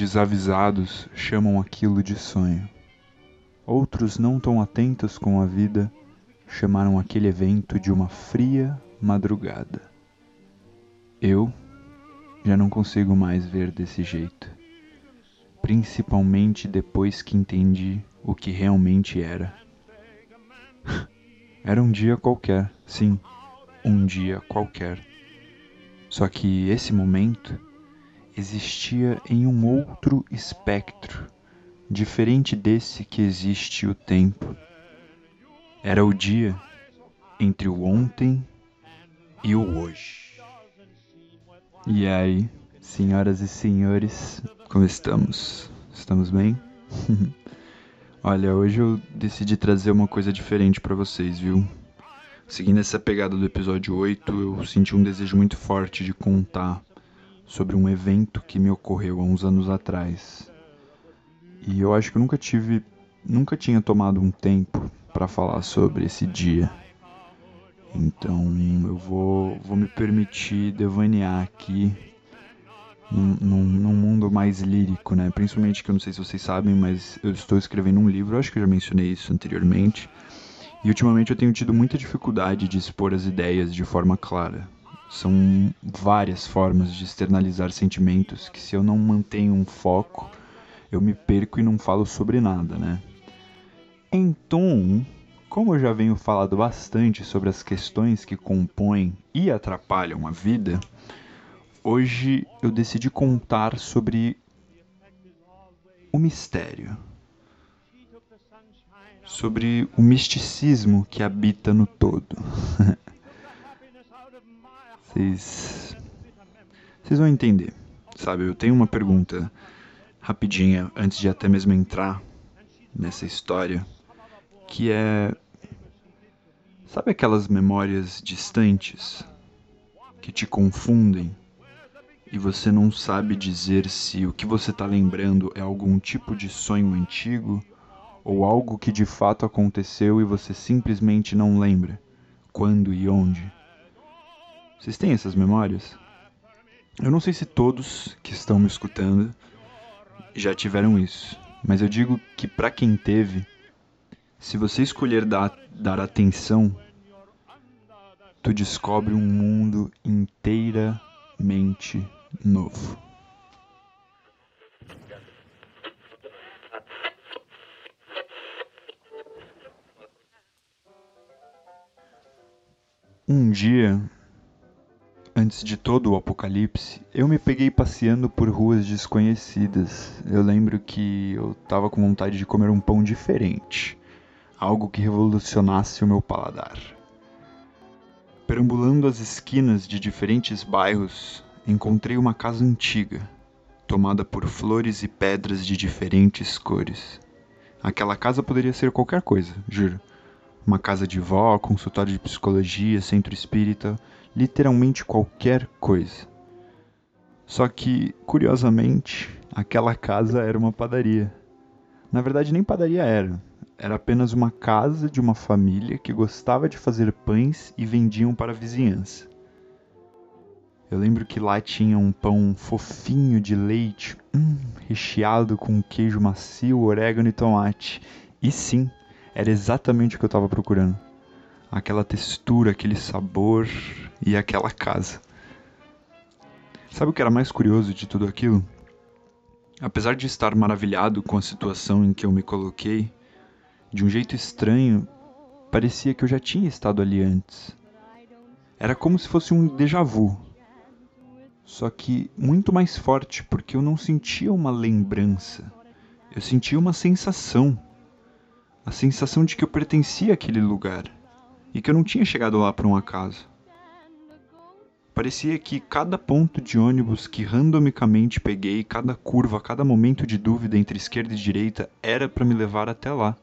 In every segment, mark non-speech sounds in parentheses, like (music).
Desavisados chamam aquilo de sonho. Outros não tão atentos com a vida chamaram aquele evento de uma fria madrugada. Eu já não consigo mais ver desse jeito, principalmente depois que entendi o que realmente era. (laughs) Era um dia qualquer, sim, um dia qualquer. Só que esse momento existia em um outro espectro, diferente desse que existe o tempo. Era o dia entre o ontem e o hoje. E aí, senhoras e senhores, como estamos? Estamos bem? (laughs) Olha, hoje eu decidi trazer uma coisa diferente para vocês, viu? Seguindo essa pegada do episódio 8, eu senti um desejo muito forte de contar sobre um evento que me ocorreu há uns anos atrás. E eu acho que eu nunca tive, nunca tinha tomado um tempo para falar sobre esse dia. Então eu vou, vou me permitir devanear aqui num, num, num, mundo mais lírico, né? Principalmente que eu não sei se vocês sabem, mas eu estou escrevendo um livro, acho que eu já mencionei isso anteriormente. E ultimamente eu tenho tido muita dificuldade de expor as ideias de forma clara. São várias formas de externalizar sentimentos que se eu não mantenho um foco, eu me perco e não falo sobre nada, né? Então, como eu já venho falado bastante sobre as questões que compõem e atrapalham a vida, Hoje eu decidi contar sobre o mistério, sobre o misticismo que habita no todo. (laughs) Vocês, vocês vão entender, sabe? Eu tenho uma pergunta rapidinha antes de até mesmo entrar nessa história, que é sabe aquelas memórias distantes que te confundem? e você não sabe dizer se o que você está lembrando é algum tipo de sonho antigo ou algo que de fato aconteceu e você simplesmente não lembra quando e onde. Vocês têm essas memórias? Eu não sei se todos que estão me escutando já tiveram isso, mas eu digo que para quem teve, se você escolher dar, dar atenção, tu descobre um mundo inteiramente novo. Um dia, antes de todo o apocalipse, eu me peguei passeando por ruas desconhecidas. Eu lembro que eu tava com vontade de comer um pão diferente, algo que revolucionasse o meu paladar. Perambulando as esquinas de diferentes bairros, encontrei uma casa antiga, tomada por flores e pedras de diferentes cores. Aquela casa poderia ser qualquer coisa, juro. Uma casa de vó, consultório de psicologia, centro espírita, literalmente qualquer coisa. Só que, curiosamente, aquela casa era uma padaria. Na verdade, nem padaria era. Era apenas uma casa de uma família que gostava de fazer pães e vendiam para a vizinhança. Eu lembro que lá tinha um pão fofinho de leite, hum, recheado com queijo macio, orégano e tomate. E sim, era exatamente o que eu estava procurando. Aquela textura, aquele sabor e aquela casa. Sabe o que era mais curioso de tudo aquilo? Apesar de estar maravilhado com a situação em que eu me coloquei, de um jeito estranho, parecia que eu já tinha estado ali antes. Era como se fosse um déjà vu, só que muito mais forte, porque eu não sentia uma lembrança, eu sentia uma sensação. A sensação de que eu pertencia àquele lugar e que eu não tinha chegado lá por um acaso. Parecia que cada ponto de ônibus que randomicamente peguei, cada curva, cada momento de dúvida entre esquerda e direita era para me levar até lá.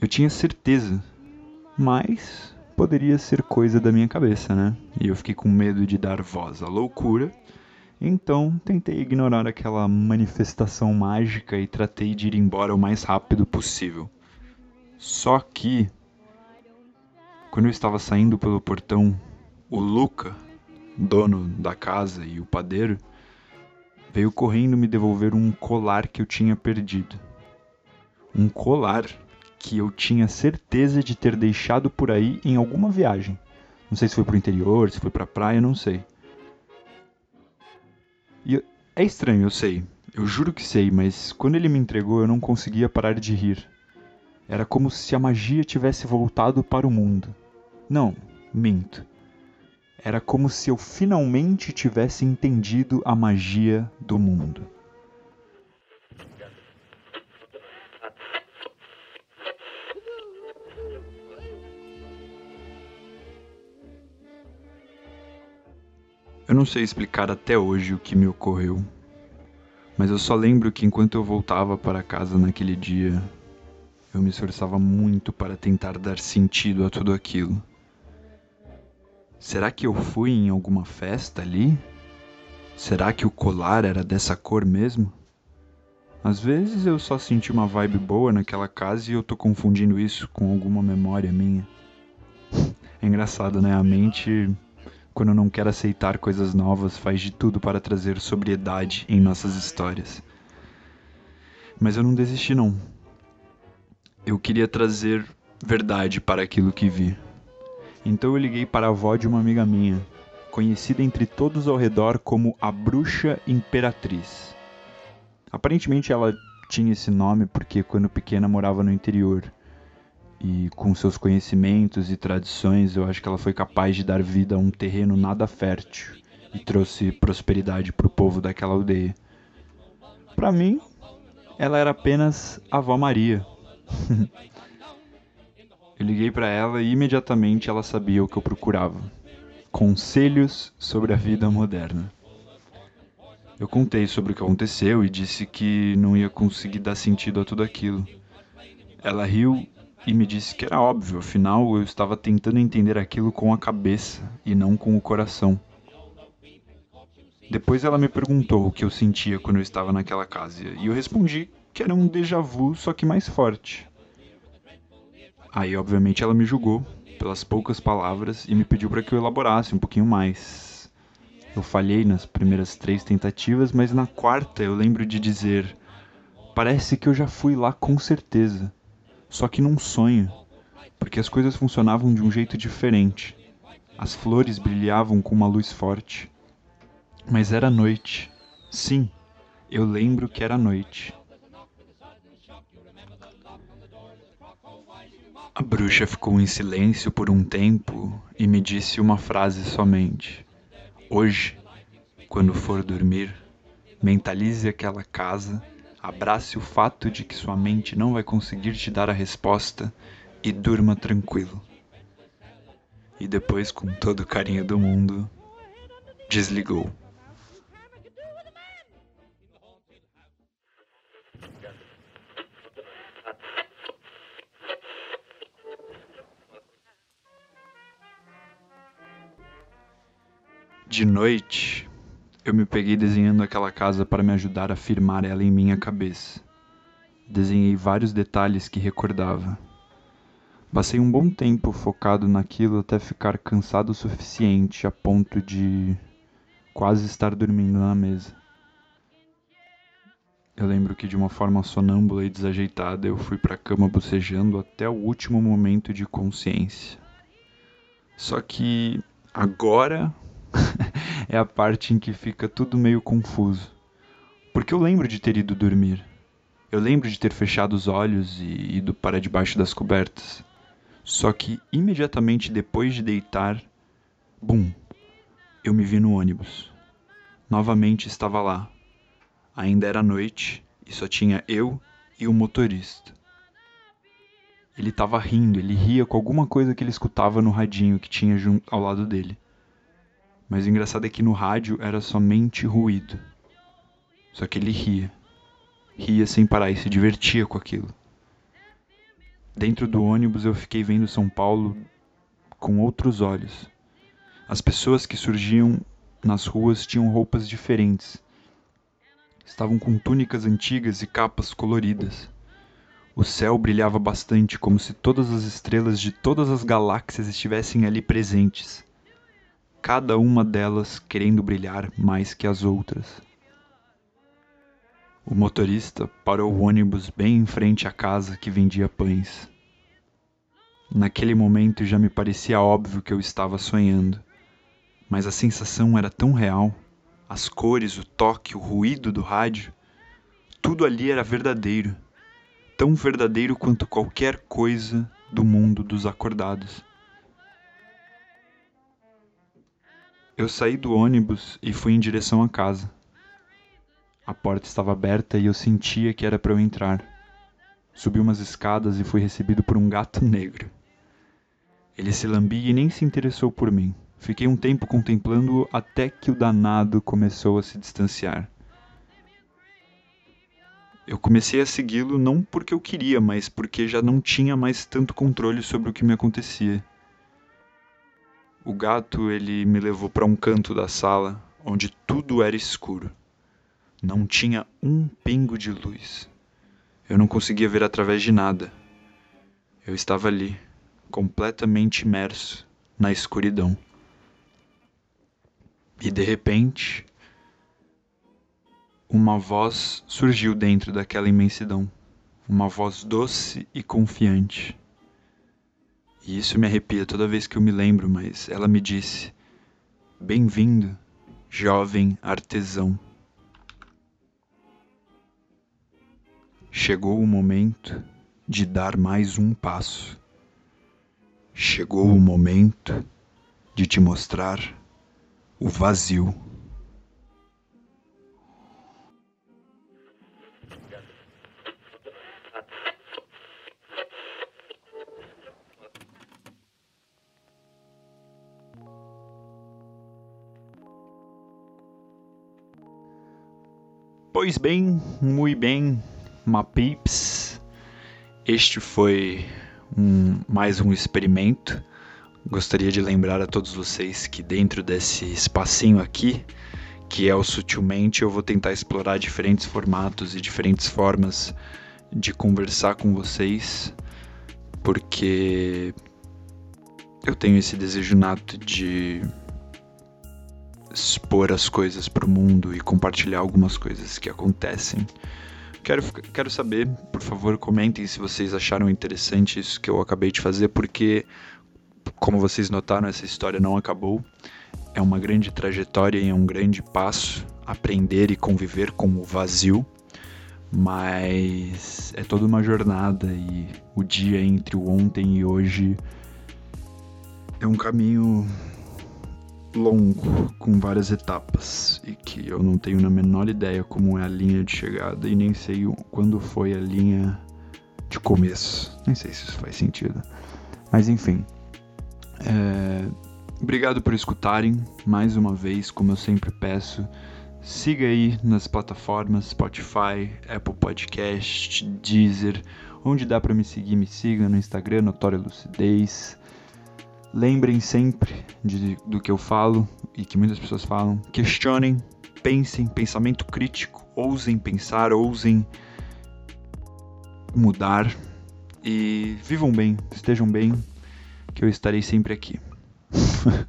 Eu tinha certeza, mas poderia ser coisa da minha cabeça, né? E eu fiquei com medo de dar voz à loucura, então tentei ignorar aquela manifestação mágica e tratei de ir embora o mais rápido possível. Só que, quando eu estava saindo pelo portão, o Luca, dono da casa e o padeiro, veio correndo me devolver um colar que eu tinha perdido. Um colar que eu tinha certeza de ter deixado por aí em alguma viagem. Não sei se foi pro interior, se foi pra praia, não sei. E é estranho, eu sei. Eu juro que sei, mas quando ele me entregou eu não conseguia parar de rir. Era como se a magia tivesse voltado para o mundo. Não, minto. Era como se eu finalmente tivesse entendido a magia do mundo. Eu não sei explicar até hoje o que me ocorreu, mas eu só lembro que enquanto eu voltava para casa naquele dia, eu me esforçava muito para tentar dar sentido a tudo aquilo. Será que eu fui em alguma festa ali? Será que o colar era dessa cor mesmo? Às vezes eu só senti uma vibe boa naquela casa e eu tô confundindo isso com alguma memória minha. (laughs) É engraçado, né? A mente quando não quer aceitar coisas novas, faz de tudo para trazer sobriedade em nossas histórias. Mas eu não desisti não. Eu queria trazer verdade para aquilo que vi. Então eu liguei para a avó de uma amiga minha, conhecida entre todos ao redor como a Bruxa Imperatriz. Aparentemente ela tinha esse nome porque quando pequena morava no interior e com seus conhecimentos e tradições, eu acho que ela foi capaz de dar vida a um terreno nada fértil e trouxe prosperidade para o povo daquela aldeia. Para mim, ela era apenas a avó Maria. (laughs) eu liguei para ela e imediatamente ela sabia o que eu procurava: conselhos sobre a vida moderna. Eu contei sobre o que aconteceu e disse que não ia conseguir dar sentido a tudo aquilo. Ela riu e me disse que era óbvio, afinal eu estava tentando entender aquilo com a cabeça e não com o coração. Depois ela me perguntou o que eu sentia quando eu estava naquela casa e eu respondi que era um déjà vu, só que mais forte. Aí, obviamente, ela me julgou pelas poucas palavras e me pediu para que eu elaborasse um pouquinho mais. Eu falhei nas primeiras três tentativas, mas na quarta eu lembro de dizer: Parece que eu já fui lá com certeza só que num sonho, porque as coisas funcionavam de um jeito diferente. As flores brilhavam com uma luz forte. Mas era noite. Sim, eu lembro que era noite. A bruxa ficou em silêncio por um tempo e me disse uma frase somente. Hoje, quando for dormir, mentalize aquela casa Abrace o fato de que sua mente não vai conseguir te dar a resposta e durma tranquilo. E depois, com todo o carinho do mundo, desligou. De noite, eu me peguei desenhando aquela casa para me ajudar a firmar ela em minha cabeça. Desenhei vários detalhes que recordava. Passei um bom tempo focado naquilo até ficar cansado o suficiente a ponto de quase estar dormindo na mesa. Eu lembro que de uma forma sonâmbula e desajeitada eu fui para a cama bocejando até o último momento de consciência. Só que agora (laughs) é a parte em que fica tudo meio confuso. Porque eu lembro de ter ido dormir. Eu lembro de ter fechado os olhos e ido para debaixo das cobertas. Só que imediatamente depois de deitar, bum, eu me vi no ônibus. Novamente estava lá. Ainda era noite e só tinha eu e o motorista. Ele estava rindo, ele ria com alguma coisa que ele escutava no radinho que tinha ao lado dele. Mas o engraçado é que no rádio era somente ruído. Só que ele ria. Ria sem parar e se divertia com aquilo. Dentro do ônibus eu fiquei vendo São Paulo com outros olhos. As pessoas que surgiam nas ruas tinham roupas diferentes. Estavam com túnicas antigas e capas coloridas. O céu brilhava bastante, como se todas as estrelas de todas as galáxias estivessem ali presentes cada uma delas querendo brilhar mais que as outras. O motorista parou o ônibus bem em frente à casa que vendia pães. Naquele momento já me parecia óbvio que eu estava sonhando, mas a sensação era tão real. As cores, o toque, o ruído do rádio, tudo ali era verdadeiro, tão verdadeiro quanto qualquer coisa do mundo dos acordados. Eu saí do ônibus e fui em direção à casa. A porta estava aberta e eu sentia que era para eu entrar. Subi umas escadas e fui recebido por um gato negro. Ele se lambia e nem se interessou por mim. Fiquei um tempo contemplando-o até que o danado começou a se distanciar. Eu comecei a segui-lo não porque eu queria, mas porque já não tinha mais tanto controle sobre o que me acontecia. O gato ele me levou para um canto da sala onde tudo era escuro. Não tinha um pingo de luz. Eu não conseguia ver através de nada. Eu estava ali, completamente imerso na escuridão. E de repente, uma voz surgiu dentro daquela imensidão, uma voz doce e confiante. E isso me arrepia toda vez que eu me lembro, mas ela me disse: Bem-vindo, jovem artesão. Chegou o momento de dar mais um passo chegou o momento de te mostrar o vazio. Pois bem, muito bem, Mapips. Este foi um, mais um experimento. Gostaria de lembrar a todos vocês que dentro desse espacinho aqui, que é o Sutilmente, eu vou tentar explorar diferentes formatos e diferentes formas de conversar com vocês, porque eu tenho esse desejo nato de expor as coisas para o mundo e compartilhar algumas coisas que acontecem Quero, quero saber, por favor, comentem se vocês acharam interessante isso que eu acabei de fazer, porque, como vocês notaram, essa história não acabou. É uma grande trajetória e é um grande passo aprender e conviver com o vazio, mas é toda uma jornada e o dia entre o ontem e hoje é um caminho longo, com várias etapas, e que eu não tenho na menor ideia como é a linha de chegada e nem sei quando foi a linha de começo. Nem sei se isso faz sentido. Mas enfim. É... Obrigado por escutarem mais uma vez, como eu sempre peço. Siga aí nas plataformas Spotify, Apple Podcast, Deezer, onde dá para me seguir, me siga no Instagram, Notória Lucidez. Lembrem sempre de, do que eu falo e que muitas pessoas falam. Questionem, pensem, pensamento crítico, ousem pensar, ousem mudar e vivam bem, estejam bem, que eu estarei sempre aqui. (laughs)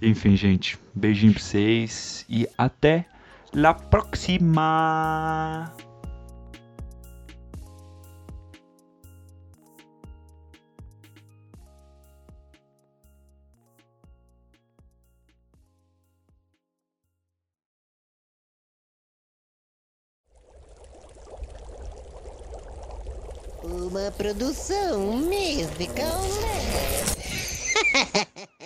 Enfim, gente, beijinho pra vocês e até la próxima! uma produção musical. Né? (laughs)